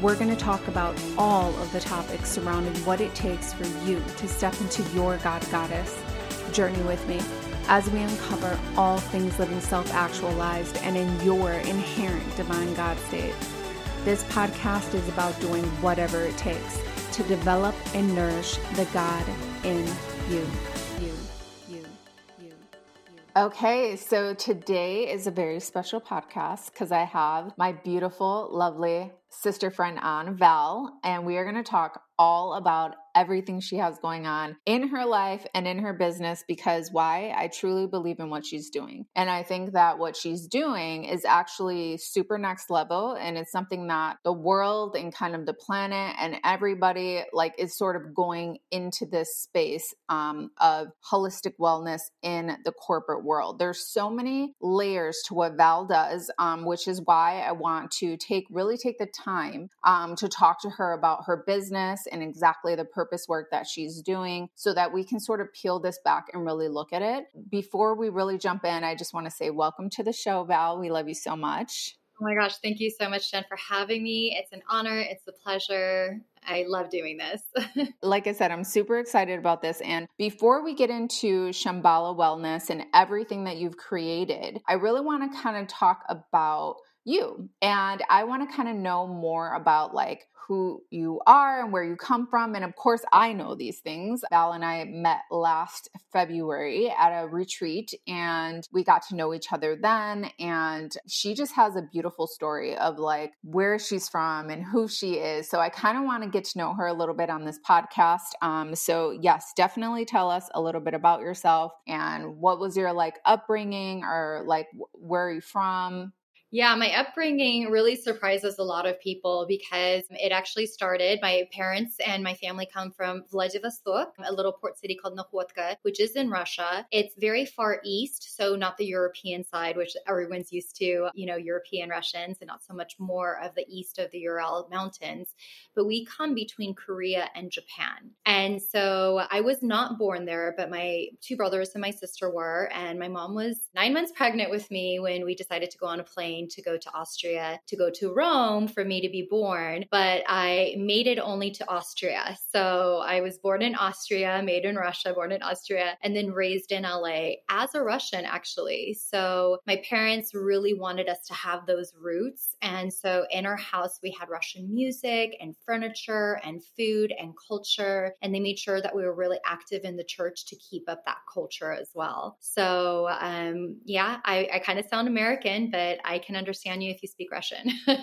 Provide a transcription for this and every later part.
we're going to talk about all of the topics surrounding what it takes for you to step into your God Goddess journey with me as we uncover all things living self actualized and in your inherent divine God state. This podcast is about doing whatever it takes to develop and nourish the God in you. You, you, you, you. Okay, so today is a very special podcast because I have my beautiful, lovely sister friend on, Val, and we are going to talk all about everything she has going on in her life and in her business because why? I truly believe in what she's doing. And I think that what she's doing is actually super next level and it's something that the world and kind of the planet and everybody like is sort of going into this space um, of holistic wellness in the corporate world. There's so many layers to what Val does, um, which is why I want to take really take the time um, to talk to her about her business and exactly the purpose work that she's doing so that we can sort of peel this back and really look at it. Before we really jump in, I just want to say welcome to the show, Val. We love you so much. Oh my gosh, thank you so much, Jen, for having me. It's an honor, it's a pleasure. I love doing this. like I said, I'm super excited about this. And before we get into Shamballa Wellness and everything that you've created, I really want to kind of talk about you. And I want to kind of know more about like who you are and where you come from. And of course, I know these things. Val and I met last February at a retreat and we got to know each other then. And she just has a beautiful story of like where she's from and who she is. So I kind of want to get to know her a little bit on this podcast. Um, so, yes, definitely tell us a little bit about yourself and what was your like upbringing or like where are you from? Yeah, my upbringing really surprises a lot of people because it actually started. My parents and my family come from Vladivostok, a little port city called Nakhodka, which is in Russia. It's very far east, so not the European side, which everyone's used to, you know, European Russians, and not so much more of the east of the Ural Mountains. But we come between Korea and Japan. And so I was not born there, but my two brothers and my sister were. And my mom was nine months pregnant with me when we decided to go on a plane plane to go to Austria, to go to Rome for me to be born, but I made it only to Austria. So I was born in Austria, made in Russia, born in Austria, and then raised in LA as a Russian, actually. So my parents really wanted us to have those roots. And so in our house, we had Russian music and furniture and food and culture. And they made sure that we were really active in the church to keep up that culture as well. So, um, yeah, I, I kind of sound American, but I can can understand you if you speak Russian.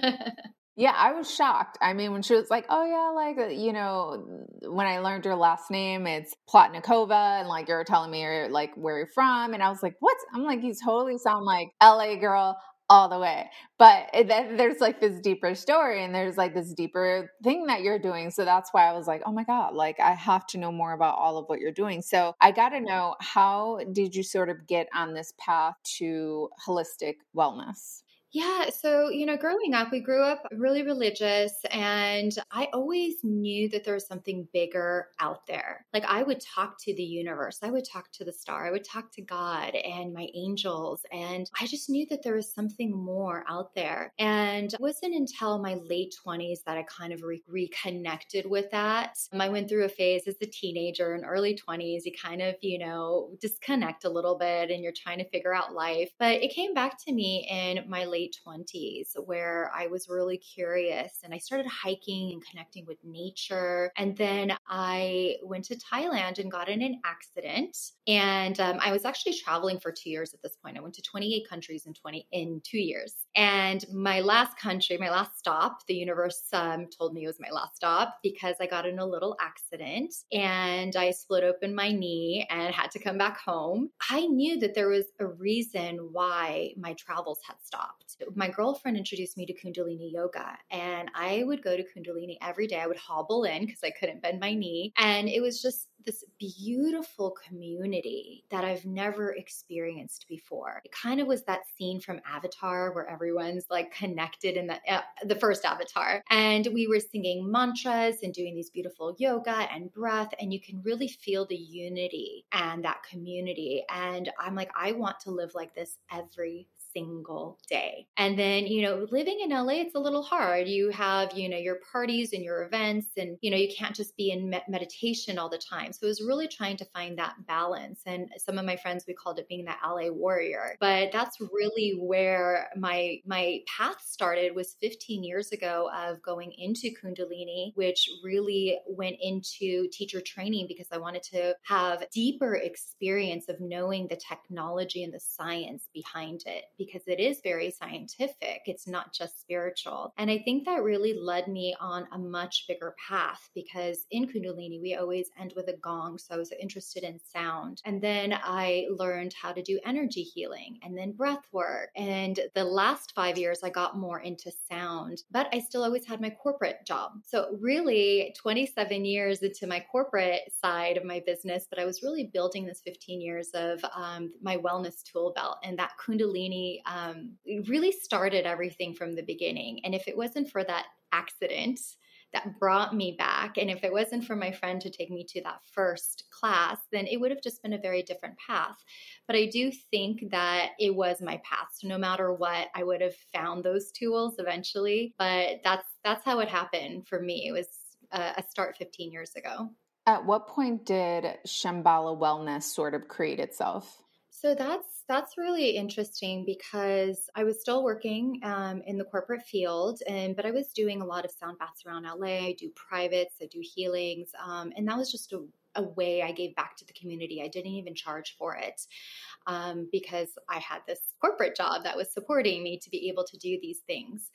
Yeah, I was shocked. I mean, when she was like, "Oh yeah, like uh, you know, when I learned your last name, it's Plotnikova," and like you're telling me you're like where you're from, and I was like, "What?" I'm like, "You totally sound like LA girl all the way." But it, there's like this deeper story, and there's like this deeper thing that you're doing. So that's why I was like, "Oh my god, like I have to know more about all of what you're doing." So I got to know how did you sort of get on this path to holistic wellness? Yeah. So, you know, growing up, we grew up really religious, and I always knew that there was something bigger out there. Like, I would talk to the universe, I would talk to the star, I would talk to God and my angels. And I just knew that there was something more out there. And it wasn't until my late 20s that I kind of re- reconnected with that. Um, I went through a phase as a teenager and early 20s, you kind of, you know, disconnect a little bit and you're trying to figure out life. But it came back to me in my late late 20s where I was really curious and I started hiking and connecting with nature. And then I went to Thailand and got in an accident. And um, I was actually traveling for two years at this point. I went to 28 countries in 20 in two years. And my last country, my last stop, the universe um, told me it was my last stop because I got in a little accident and I split open my knee and had to come back home. I knew that there was a reason why my travels had stopped. My girlfriend introduced me to Kundalini yoga, and I would go to Kundalini every day. I would hobble in because I couldn't bend my knee. And it was just this beautiful community that I've never experienced before. It kind of was that scene from Avatar where everyone's like connected in the uh, the first Avatar, and we were singing mantras and doing these beautiful yoga and breath, and you can really feel the unity and that community. And I'm like, I want to live like this every single day. And then, you know, living in LA, it's a little hard. You have, you know, your parties and your events, and, you know, you can't just be in meditation all the time. So it was really trying to find that balance. And some of my friends, we called it being that LA warrior. But that's really where my my path started was 15 years ago of going into Kundalini, which really went into teacher training because I wanted to have deeper experience of knowing the technology and the science behind it because it is very scientific. It's not just spiritual. And I think that really led me on a much bigger path because in Kundalini, we always end with a gong. So I was interested in sound. And then I learned how to do energy healing and then breath work. And the last five years, I got more into sound, but I still always had my corporate job. So, really, 27 years into my corporate side of my business, but I was really building this 15 years of um, my wellness tool belt and that Kundalini um, really started everything from the beginning. And if it wasn't for that accident, that brought me back. And if it wasn't for my friend to take me to that first class, then it would have just been a very different path. But I do think that it was my path. So no matter what, I would have found those tools eventually. But that's that's how it happened for me. It was a, a start 15 years ago. At what point did Shamballa Wellness sort of create itself? So that's that's really interesting because I was still working um, in the corporate field, and but I was doing a lot of sound baths around LA. I do privates, I do healings, um, and that was just a, a, way I gave back to the community. I didn't even charge for it um, because I had this corporate job that was supporting me to be able to do these things.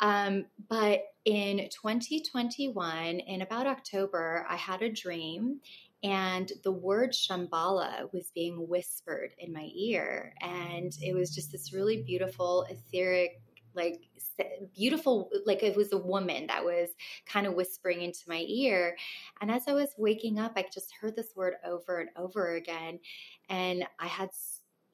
Um, but in 2021, in about October, I had a dream and the word Shambhala was being whispered in my ear. And it was just this really beautiful, etheric, like beautiful, like it was a woman that was kind of whispering into my ear. And as I was waking up, I just heard this word over and over again. And I had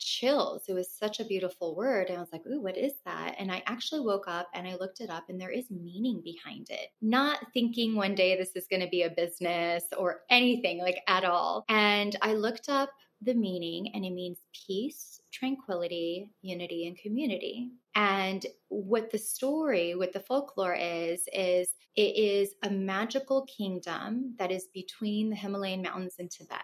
chills. It was such a beautiful word. And I was like, ooh, what is that? And I actually woke up and I looked it up, and there is meaning behind it. Not thinking one day this is going to be a business or anything like at all. And I looked up the meaning, and it means peace, tranquility, unity, and community. And what the story, what the folklore is, is it is a magical kingdom that is between the Himalayan mountains and Tibet.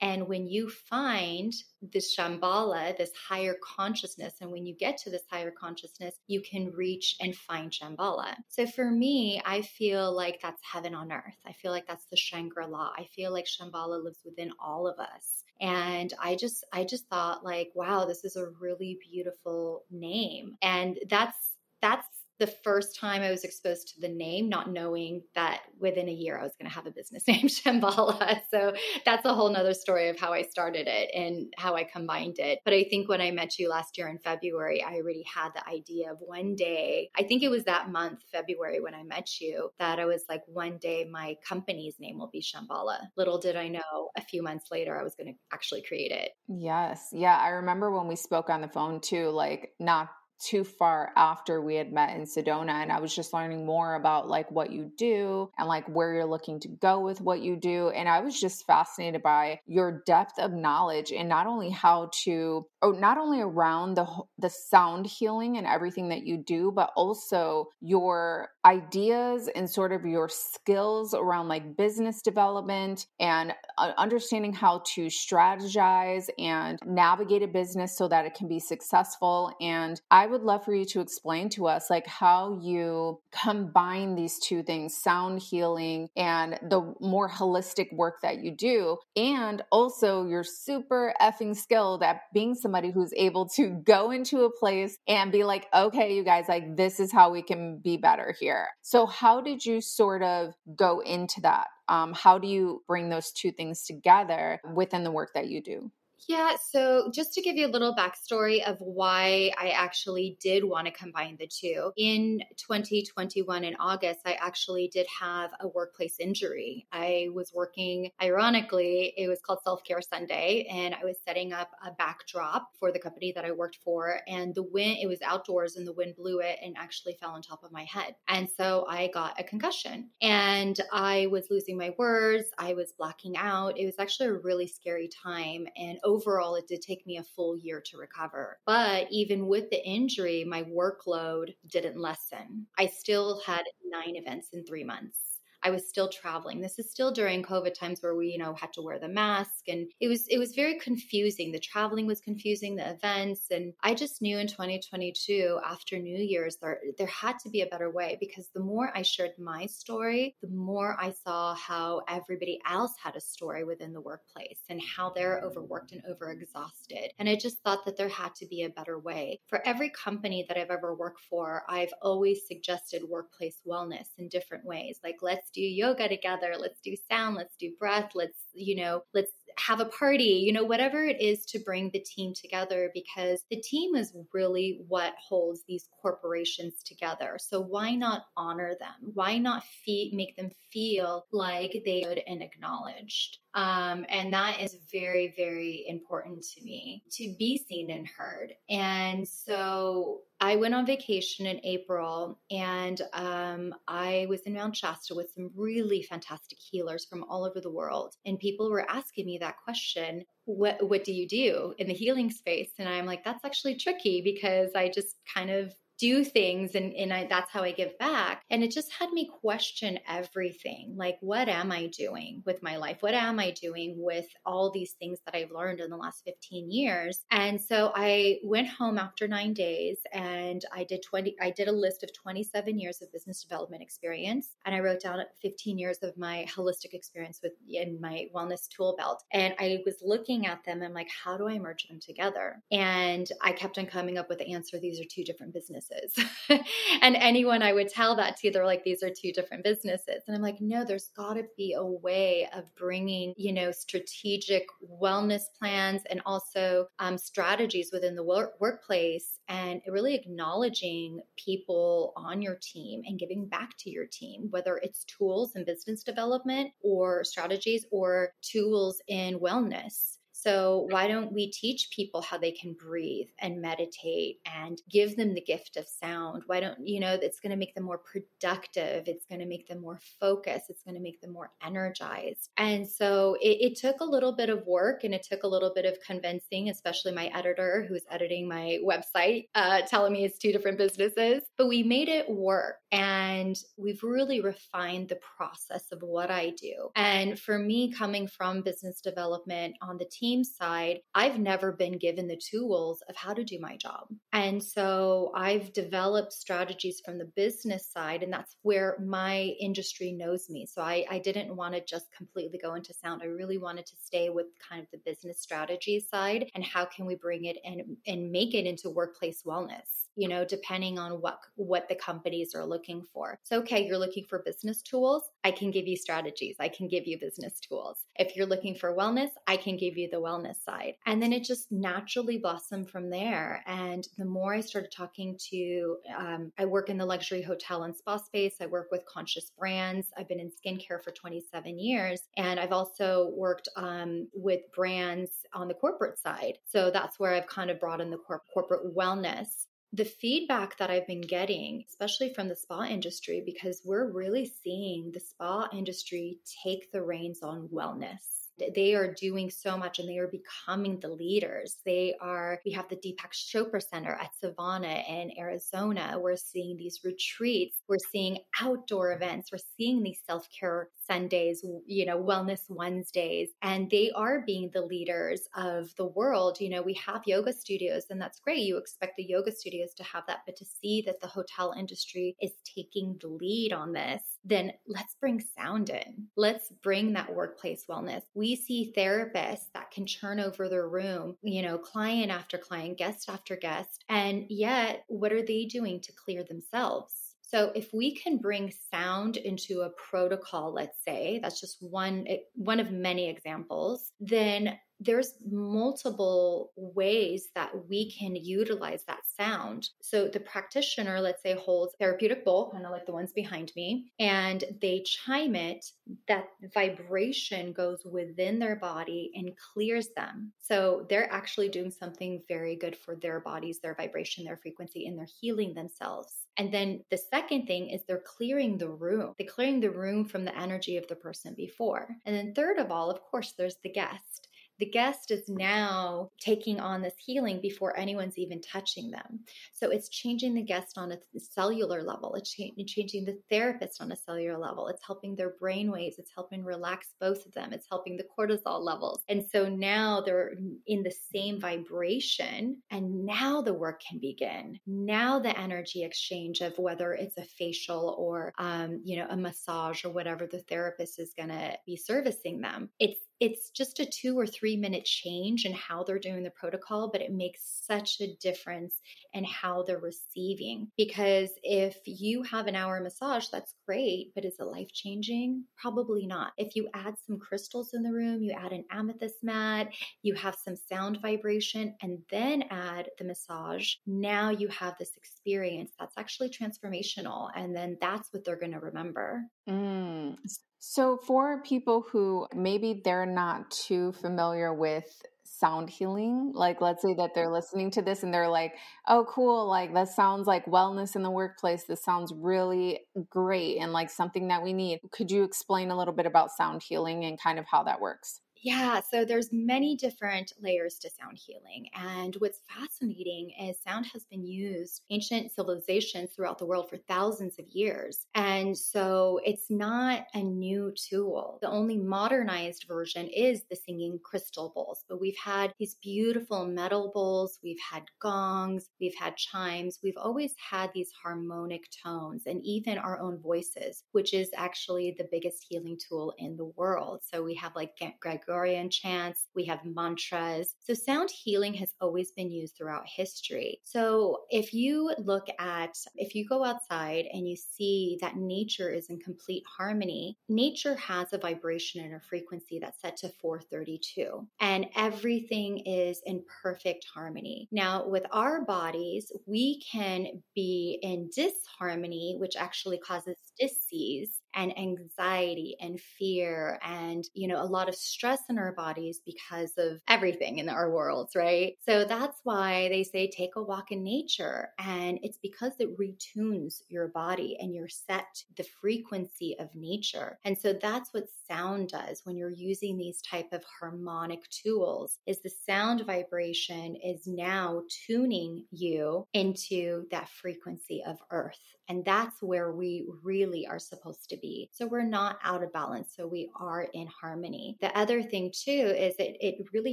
And when you find this Shambhala, this higher consciousness, and when you get to this higher consciousness, you can reach and find Shambhala. So for me, I feel like that's heaven on earth. I feel like that's the Shangri La. I feel like Shambhala lives within all of us. And I just, I just thought like, wow, this is a really beautiful name. And that's, that's the first time I was exposed to the name, not knowing that within a year I was going to have a business named Shambhala. So that's a whole nother story of how I started it and how I combined it. But I think when I met you last year in February, I already had the idea of one day, I think it was that month, February, when I met you, that I was like, one day my company's name will be Shambhala. Little did I know a few months later I was going to actually create it. Yes. Yeah. I remember when we spoke on the phone too, like not too far after we had met in Sedona and I was just learning more about like what you do and like where you're looking to go with what you do and I was just fascinated by your depth of knowledge and not only how to or not only around the the sound healing and everything that you do but also your ideas and sort of your skills around like business development and uh, understanding how to strategize and navigate a business so that it can be successful and I would love for you to explain to us like how you combine these two things, sound healing and the more holistic work that you do. And also you're super effing skilled at being somebody who's able to go into a place and be like, okay, you guys, like this is how we can be better here. So how did you sort of go into that? Um, how do you bring those two things together within the work that you do? Yeah, so just to give you a little backstory of why I actually did want to combine the two. In 2021, in August, I actually did have a workplace injury. I was working, ironically, it was called Self Care Sunday, and I was setting up a backdrop for the company that I worked for. And the wind, it was outdoors, and the wind blew it and actually fell on top of my head. And so I got a concussion, and I was losing my words, I was blacking out. It was actually a really scary time. And overall, it did take me a full year to recover. But even with the injury, my workload didn't lessen. I still had nine events in three months. I was still traveling. This is still during COVID times where we, you know, had to wear the mask and it was it was very confusing. The traveling was confusing, the events and I just knew in 2022 after New Year's there there had to be a better way because the more I shared my story, the more I saw how everybody else had a story within the workplace and how they're overworked and overexhausted. And I just thought that there had to be a better way. For every company that I've ever worked for, I've always suggested workplace wellness in different ways. Like let's let's do yoga together, let's do sound, let's do breath, let's, you know, let's have a party, you know, whatever it is to bring the team together because the team is really what holds these corporations together. So why not honor them? Why not fe- make them feel like they good and acknowledged? Um, and that is very, very important to me to be seen and heard. And so I went on vacation in April and um, I was in Mount Shasta with some really fantastic healers from all over the world. And people were asking me that question what what do you do in the healing space and i'm like that's actually tricky because i just kind of do things and, and I, that's how I give back. And it just had me question everything. Like, what am I doing with my life? What am I doing with all these things that I've learned in the last 15 years? And so I went home after nine days and I did 20, I did a list of 27 years of business development experience. And I wrote down 15 years of my holistic experience with in my wellness tool belt. And I was looking at them and like, how do I merge them together? And I kept on coming up with the answer. These are two different businesses businesses. and anyone I would tell that to, they're like, these are two different businesses. And I'm like, no, there's got to be a way of bringing, you know, strategic wellness plans and also um, strategies within the work- workplace and really acknowledging people on your team and giving back to your team, whether it's tools in business development or strategies or tools in wellness. So, why don't we teach people how they can breathe and meditate and give them the gift of sound? Why don't, you know, it's going to make them more productive. It's going to make them more focused. It's going to make them more energized. And so it, it, took a little bit of work and it took a little bit of convincing, especially my editor who's editing my website, uh, telling me it's two different businesses. But we made it work and we've really refined the process of what I do. And for me, coming from business development on the team, team side, I've never been given the tools of how to do my job. And so I've developed strategies from the business side, and that's where my industry knows me. So I, I didn't want to just completely go into sound. I really wanted to stay with kind of the business strategy side and how can we bring it and, and make it into workplace wellness you know depending on what what the companies are looking for so okay you're looking for business tools i can give you strategies i can give you business tools if you're looking for wellness i can give you the wellness side. And then it just naturally blossomed from there. And the more i started talking to um, i work in the luxury hotel and spa space. I work with conscious brands. I've been in skincare for 27 years. And i've also worked um, with brands on the corporate side. So that's where i've kind of brought in the cor- corporate wellness. The feedback that I've been getting, especially from the spa industry, because we're really seeing the spa industry take the reins on wellness They are doing so much and they are becoming the leaders. They are, we have the Deepak Chopra Center at Civana in Arizona. We're seeing these retreats, we're seeing outdoor events, we're seeing these self care Sundays, you know, Wellness Wednesdays, and they are being the leaders of the world. You know, we have yoga studios, and that's great. You expect the yoga studios to have that, but to see that the hotel industry is taking the lead on this, then let's bring sound in. Let's bring that workplace wellness. We see therapists that can turn over their room, you know, client after client, guest after guest. And yet, what are they doing to clear themselves? So if we can bring sound into a protocol, let's say, that's just one eh, one of many examples, then there's multiple ways that we can utilize that sound. So the practitioner, let's say, holds therapeutic bowl, kind of like the ones behind me, and they chime it, that vibration goes within their body and clears them. So they're actually doing something very good for their bodies, their vibration, their frequency, and they're healing themselves. And then the second thing is they're clearing the room. They're clearing the room from the energy of the person before. And then third of all, of course, there's the guest the guest is now taking on this healing before anyone's even touching them. So it's changing the guest on a cellular level, it's changing the therapist on a cellular level, it's helping their brain waves, it's helping relax both of them, it's helping the cortisol levels. And so now they're in the same vibration, and now the work can begin. Now the energy exchange of whether it's a facial or, um, you know, a massage or whatever the therapist is going to be servicing them, it's it's just a two or three minute change in how they're doing the protocol, but it makes such a difference in how they're receiving. Because if you have an hour massage, that's great, but is it life changing? Probably not. If you add some crystals in the room, you add an amethyst mat, you have some sound vibration, and then add the massage, now you have this experience that's actually transformational. And then that's what they're going to remember. Mm. So, for people who maybe they're not too familiar with sound healing, like let's say that they're mm-hmm. listening to this and they're like, oh, cool, like that sounds like wellness in the workplace. This sounds really great and like something that we need. Could you explain a little bit about sound healing and kind of how that works? Yeah, so there's many different layers to sound healing. And what's fascinating is sound has been used ancient civilizations throughout the world for thousands of years. And so it's not a new tool. The only modernized version is the singing crystal bowls, but we've had these beautiful metal bowls, we've had gongs, we've had chimes, we've always had these harmonic tones and even our own voices, which is actually the biggest healing tool in the world. So we have like Greg Gregorian chants, we have mantras. So sound healing has always been used throughout history. So if you look at, if you go outside and you see that nature is in complete harmony, nature has a vibration and a frequency that's set to 432, and everything is in perfect harmony. Now, with our bodies, we can be in disharmony, which actually causes disease and anxiety and fear and you know a lot of stress in our bodies because of everything in our worlds right so that's why they say take a walk in nature and it's because it retunes your body and you're set the frequency of nature and so that's what sound does when you're using these type of harmonic tools is the sound vibration is now tuning you into that frequency of earth and that's where we really are supposed to be. So we're not out of balance. So we are in harmony. The other thing, too, is that it really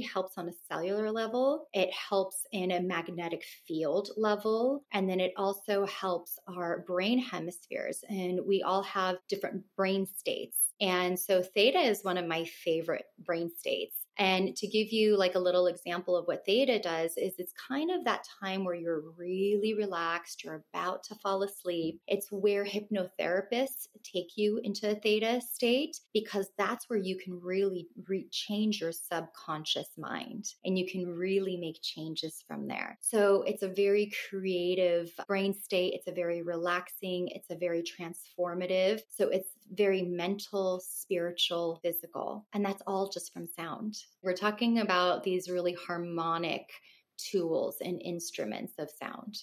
helps on a cellular level, it helps in a magnetic field level, and then it also helps our brain hemispheres. And we all have different brain states. And so theta is one of my favorite brain states. And to give you like a little example of what theta does is it's kind of that time where you're really relaxed, you're about to fall asleep. It's where hypnotherapists take you into a theta state because that's where you can really re- change your subconscious mind and you can really make changes from there. So it's a very creative brain state, it's a very relaxing, it's a very transformative. So it's very mental, spiritual, physical. And that's all just from sound. We're talking about these really harmonic tools and instruments of sound.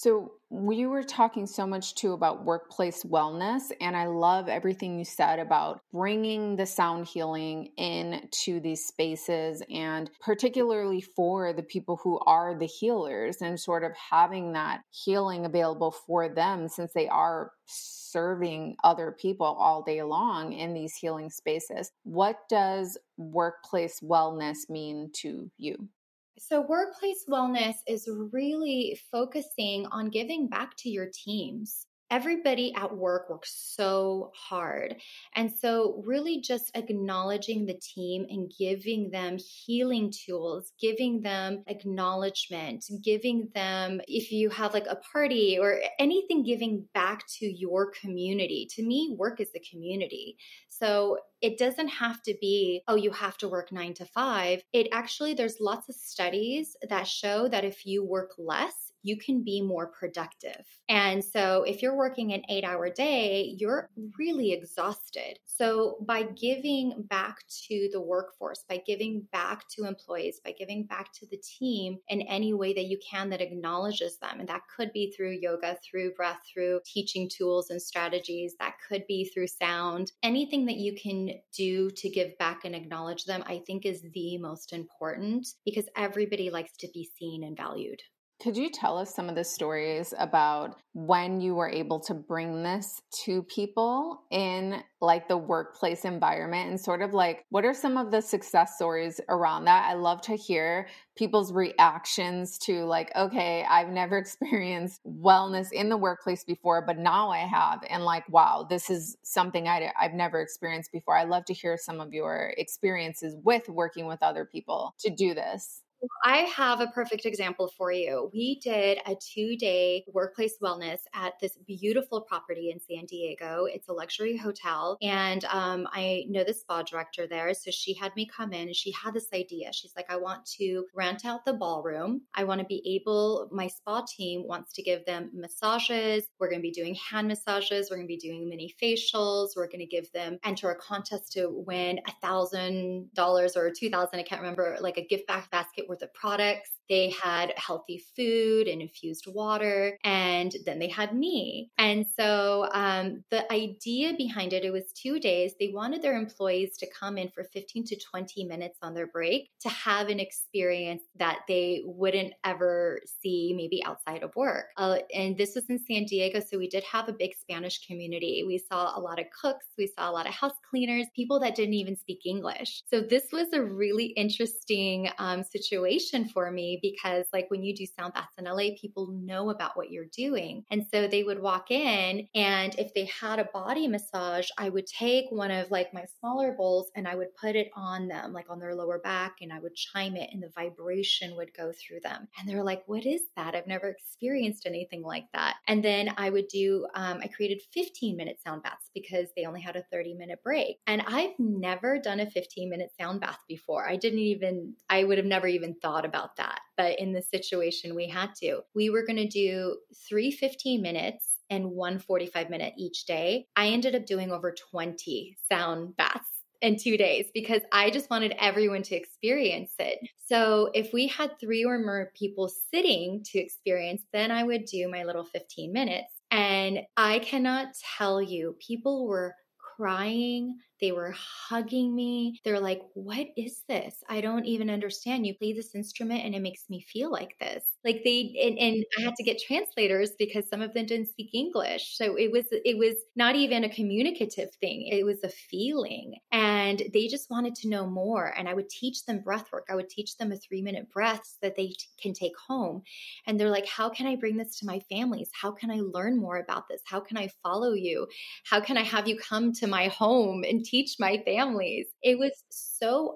So, we were talking so much too about workplace wellness, and I love everything you said about bringing the sound healing into these spaces, and particularly for the people who are the healers, and sort of having that healing available for them since they are serving other people all day long in these healing spaces. What does workplace wellness mean to you? So, workplace wellness is really focusing on giving back to your teams everybody at work works so hard. And so, really just acknowledging the team and giving them healing tools, giving them acknowledgement, giving them, if you have like a party or anything, giving back to your community. To me, work is the community. So, it doesn't have to be, oh, you have to work nine to five. It actually, there's lots of studies that show that if you work less, you can be more productive. And so if you're working an eight hour day, you're mm-hmm. really exhausted. So by giving back to the workforce, by giving back to employees, by giving back to the team in any way that you can that acknowledges them, and that could be through yoga, through breath, through teaching tools and strategies, that could be through sound, anything that you can do to give back and acknowledge them, I think is the most important because everybody likes to be seen and valued. Could you tell us some of the stories about when you were able to bring this to people in like the workplace environment and sort of like what are some of the success stories around that? I love to hear people's reactions to like okay, I've never experienced wellness in the workplace before, but now I have and like wow, this is something I I've never experienced before. I love to hear some of your experiences with working with other people to do this. I have a perfect example for you. We did a two day workplace wellness at this beautiful property in San Diego. It's a luxury hotel. And um, I know the spa director there. So she had me come in and she had this idea. She's like, I want to rent out the ballroom. I want to be able, my spa team wants to give them massages. We're going to be doing hand massages. We're going to be doing mini facials. We're going to give them, enter a contest to win a $1,000 or 2000 I can't remember, like a gift back basket worth of products. They had healthy food and infused water, and then they had me. And so um, the idea behind it, it was two days. They wanted their employees to come in for 15 to 20 minutes on their break to have an experience that they wouldn't ever see maybe outside of work. Uh, and this was in San Diego, so we did have a big Spanish community. We saw a lot of cooks, we saw a lot of house cleaners, people that didn't even speak English. So this was a really interesting um, situation situation for me because, like, when you do sound baths in LA, people know about what you're doing. And so they would walk in, and if they had a body massage, I would take one of like my smaller bowls and I would put it on them, like on their lower back, and I would chime it, and the vibration would go through them. And they're like, What is that? I've never experienced anything like that. And then I would do, um, I created 15 minute sound baths because they only had a 30 minute break. And I've never done a 15 minute sound bath before. I didn't even, I would have never even thought thought about that. But in this situation, we had to. We were going to do three 15 minutes and one 45 minute each day. I ended up doing over 20 sound baths in two days because I just wanted everyone to experience it. So if we had three or more people sitting to experience, then I would do my little 15 minutes. And I cannot tell you, people were crying they were hugging me. They're like, What is this? I don't even understand. You play this instrument and it makes me feel like this. Like they, and, and I had to get translators because some of them didn't speak English. So it was, it was not even a communicative thing. It was a feeling. And they just wanted to know more. And I would teach them breath work. I would teach them a three minute breaths that they t- can take home. And they're like, How can I bring this to my families? How can I learn more about this? How can I follow you? How can I have you come to my home and teach my families. It was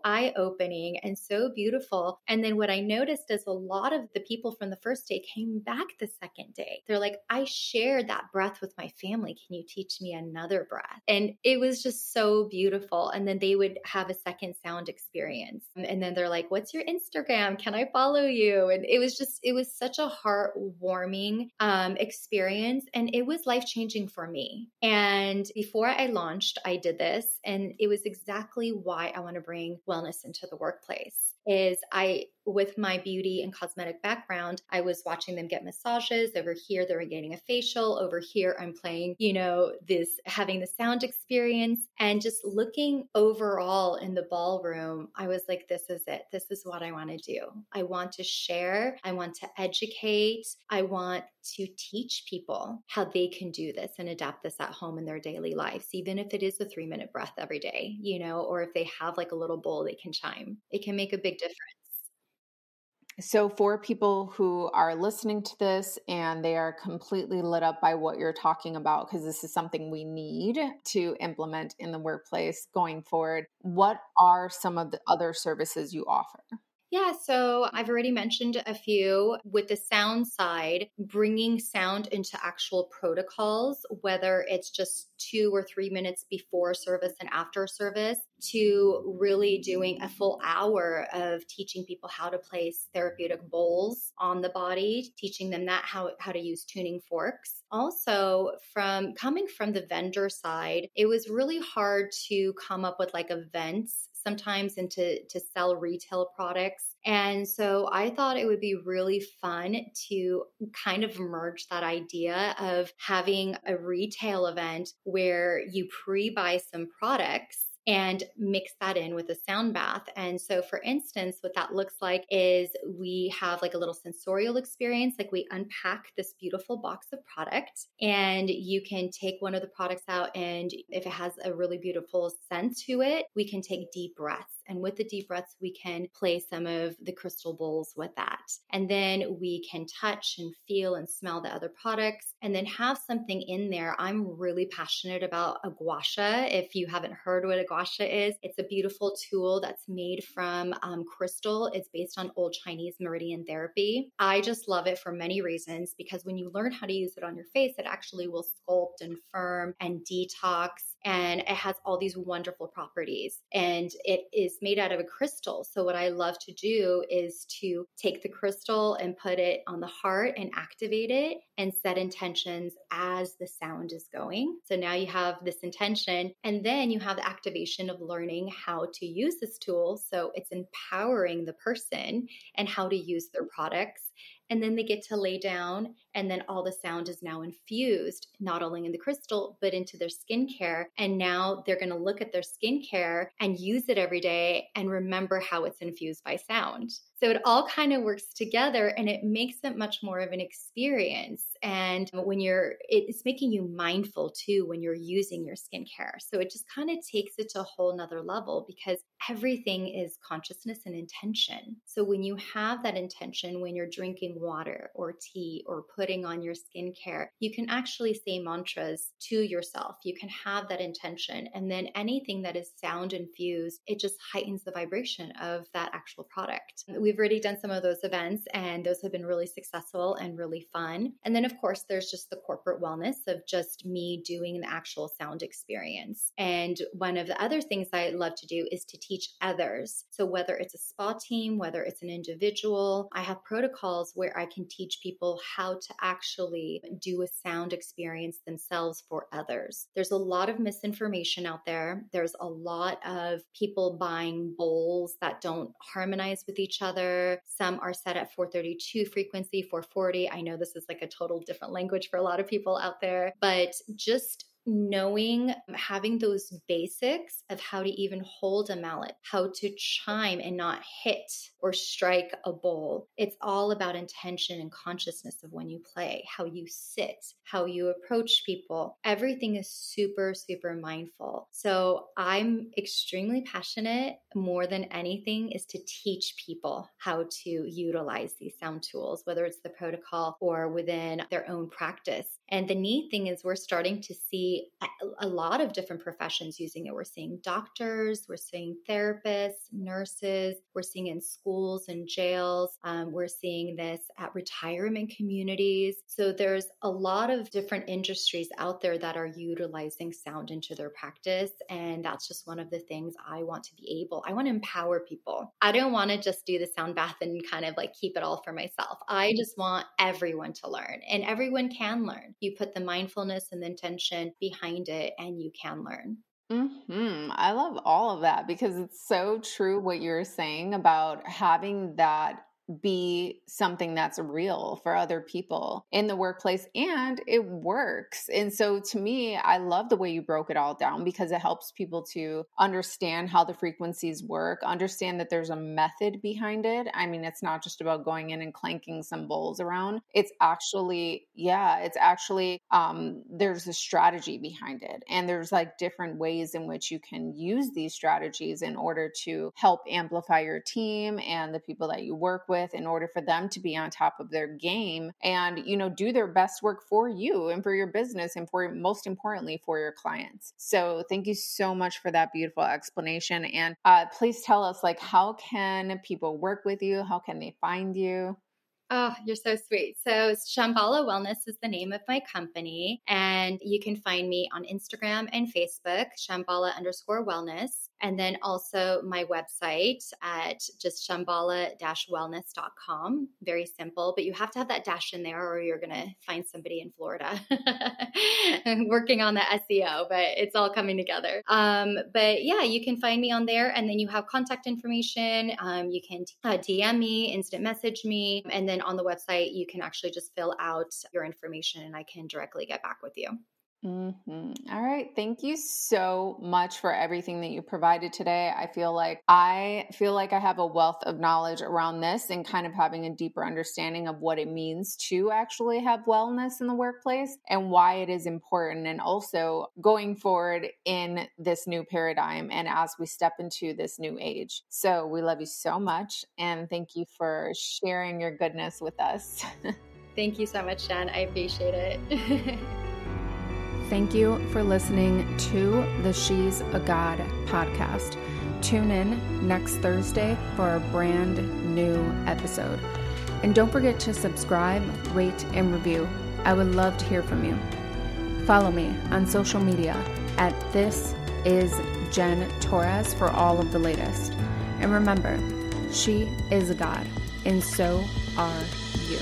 eye opening and so beautiful. And then what I noticed is a lot of the people from the first day came back the second day. They're like, I shared that breath with my family. Can you teach me another breath? And it was just so beautiful. And then they would have a second sound experience. And then they're like, What's your Instagram? Can I follow you? And it was just, it was such a heartwarming um, experience. And it was life changing for me. And before I launched, I did this. And it was exactly why I want to bring wellness into the workplace is I with my beauty and cosmetic background, I was watching them get massages. Over here, they're getting a facial. Over here, I'm playing, you know, this having the sound experience and just looking overall in the ballroom. I was like, this is it. This is what I want to do. I want to share. I want to educate. I want to teach people how they can do this and adapt this at home in their daily lives, even if it is a three minute breath every day, you know, or if they have like a little bowl they can chime. It can make a big difference. So, for people who are listening to this and they are completely lit up by what you're talking about, because this is something we need to implement in the workplace going forward, what are some of the other services you offer? Yeah, so I've already mentioned a few with the sound side, bringing sound into actual protocols, whether it's just two or three minutes before service and after service, to really doing a full hour of teaching people how to place therapeutic bowls on the body, teaching them that how, how to use tuning forks. Also, from coming from the vendor side, it was really hard to come up with like events sometimes and to, to sell retail products. And so I thought it would be really fun to kind of merge that idea of having a retail event where you pre buy some products and mix that in with a sound bath. And so, for instance, what that looks like is we have like a little sensorial experience, like we unpack this beautiful box of product, and you can take one of the products out, and if it has a really beautiful scent to it, we can take deep breaths and with the deep breaths, we can play some of the crystal bowls with that. And then we can touch and feel and smell the other products and then have something in there. I'm really passionate about a. If you haven't heard what a gua is, it's a beautiful tool that's made from um, crystal. It's based on old Chinese meridian therapy. I just love it for many reasons because when you learn how to use it on your face, it actually will sculpt and firm and detox and it has all these wonderful properties and it is made out of a crystal. So what i love to do is to take the crystal and put it on the heart and activate it and set intentions as the sound is going. So now you have this intention and then you have the activation of learning how to use this tool. So it's empowering the person and how to use their products and then they get to lay down and then all the sound is now infused not only in the crystal but into their skincare. And now they're going to look at their skincare and use it every day and remember how it's infused by sound so it all kind of works together and it makes it much more of an experience. And when you're it's making you mindful too when you're using your skincare. So it just kind of takes it to a whole nother level because everything is consciousness and intention. So when you have that intention when you're drinking water or tea or putting on your skincare you can actually say mantras to yourself. You can have that intention and then anything that is sound infused it just heightens the vibration of that actual product. We've already done some of those events and those have been really successful and really fun and then of course, there's just the corporate wellness of just me doing the actual sound experience. And one of the other things I love to do is to teach others. So, whether it's a spa team, whether it's an individual, I have protocols where I can teach people how to actually do a sound experience themselves for others. There's a lot of misinformation out there. There's a lot of people buying bowls that don't harmonize with each other. Some are set at 432 frequency, 440. I know this is like a total different language for a lot of people out there, but just knowing having those basics of how to even hold a mallet, how to chime and not hit or strike a bowl. It's all about intention and consciousness of when you play, how you sit, how you approach people. Everything is super, super mindful. So I'm extremely passionate more than anything is to teach people how to utilize these sound tools, whether it's the protocol or within their own practice. And the neat thing is, we're starting to see a lot of different professions using it. We're seeing doctors, we're seeing therapists, nurses, we're seeing in schools and jails, um, we're seeing this at retirement communities. So there's a lot of different industries out there that are utilizing sound into their practice. And that's just one of the things I want to be able, I want to empower people. I don't want to just do the sound bath and kind of like keep it all for myself. I just want everyone to learn, and everyone can learn you put the mindfulness and the intention behind it and you can learn Hmm. I love all of that because it's so true what you're saying about having that be something that's real for other people in the workplace and it works. And so to me, I love the way you broke it all down because it helps people to understand how the frequencies work, understand that there's a method behind it. I mean, it's not just about going in and clanking some bowls around. It's actually, yeah, it's actually um there's a strategy behind it. And there's like different ways in which you can use these strategies in order to help amplify your team and the people that you work with with in order for them to be on top of their game and you know do their best work for you and for your business and for most importantly for your clients. So thank you so much for that beautiful explanation and uh, please tell us like how can people work with you? How can they find you? Oh, you're so sweet. So, Shamballa Wellness is the name of my company, and you can find me on Instagram and Facebook, Shamballa underscore wellness and then also my website at just shamballa-wellness.com. Very simple, but you have to have that dash in there or you're going to find somebody in Florida working on the SEO, but it's all coming together. Um, but yeah, you can find me on there and then you have contact information. Um, you can uh, DM me, instant message me, and then on the website, you can actually just fill out your information and I can directly get back with you. Mm-hmm. All right. Thank you so much for everything that you provided today. I feel like I feel like I have a wealth of knowledge around this and kind of having a deeper understanding of what it means to actually have wellness in the workplace and why it is important. And also going forward in this new paradigm and as we step into this new age. So we love you so much. And thank you for sharing your goodness with us. thank you so much, Jen. I appreciate it. Thank you for listening to the She's a God podcast. Tune in next Thursday for a brand new episode. And don't forget to subscribe, rate, and review. I would love to hear from you. Follow me on social media at This Is Jen Torres for all of the latest. And remember, she is a God, and so are you.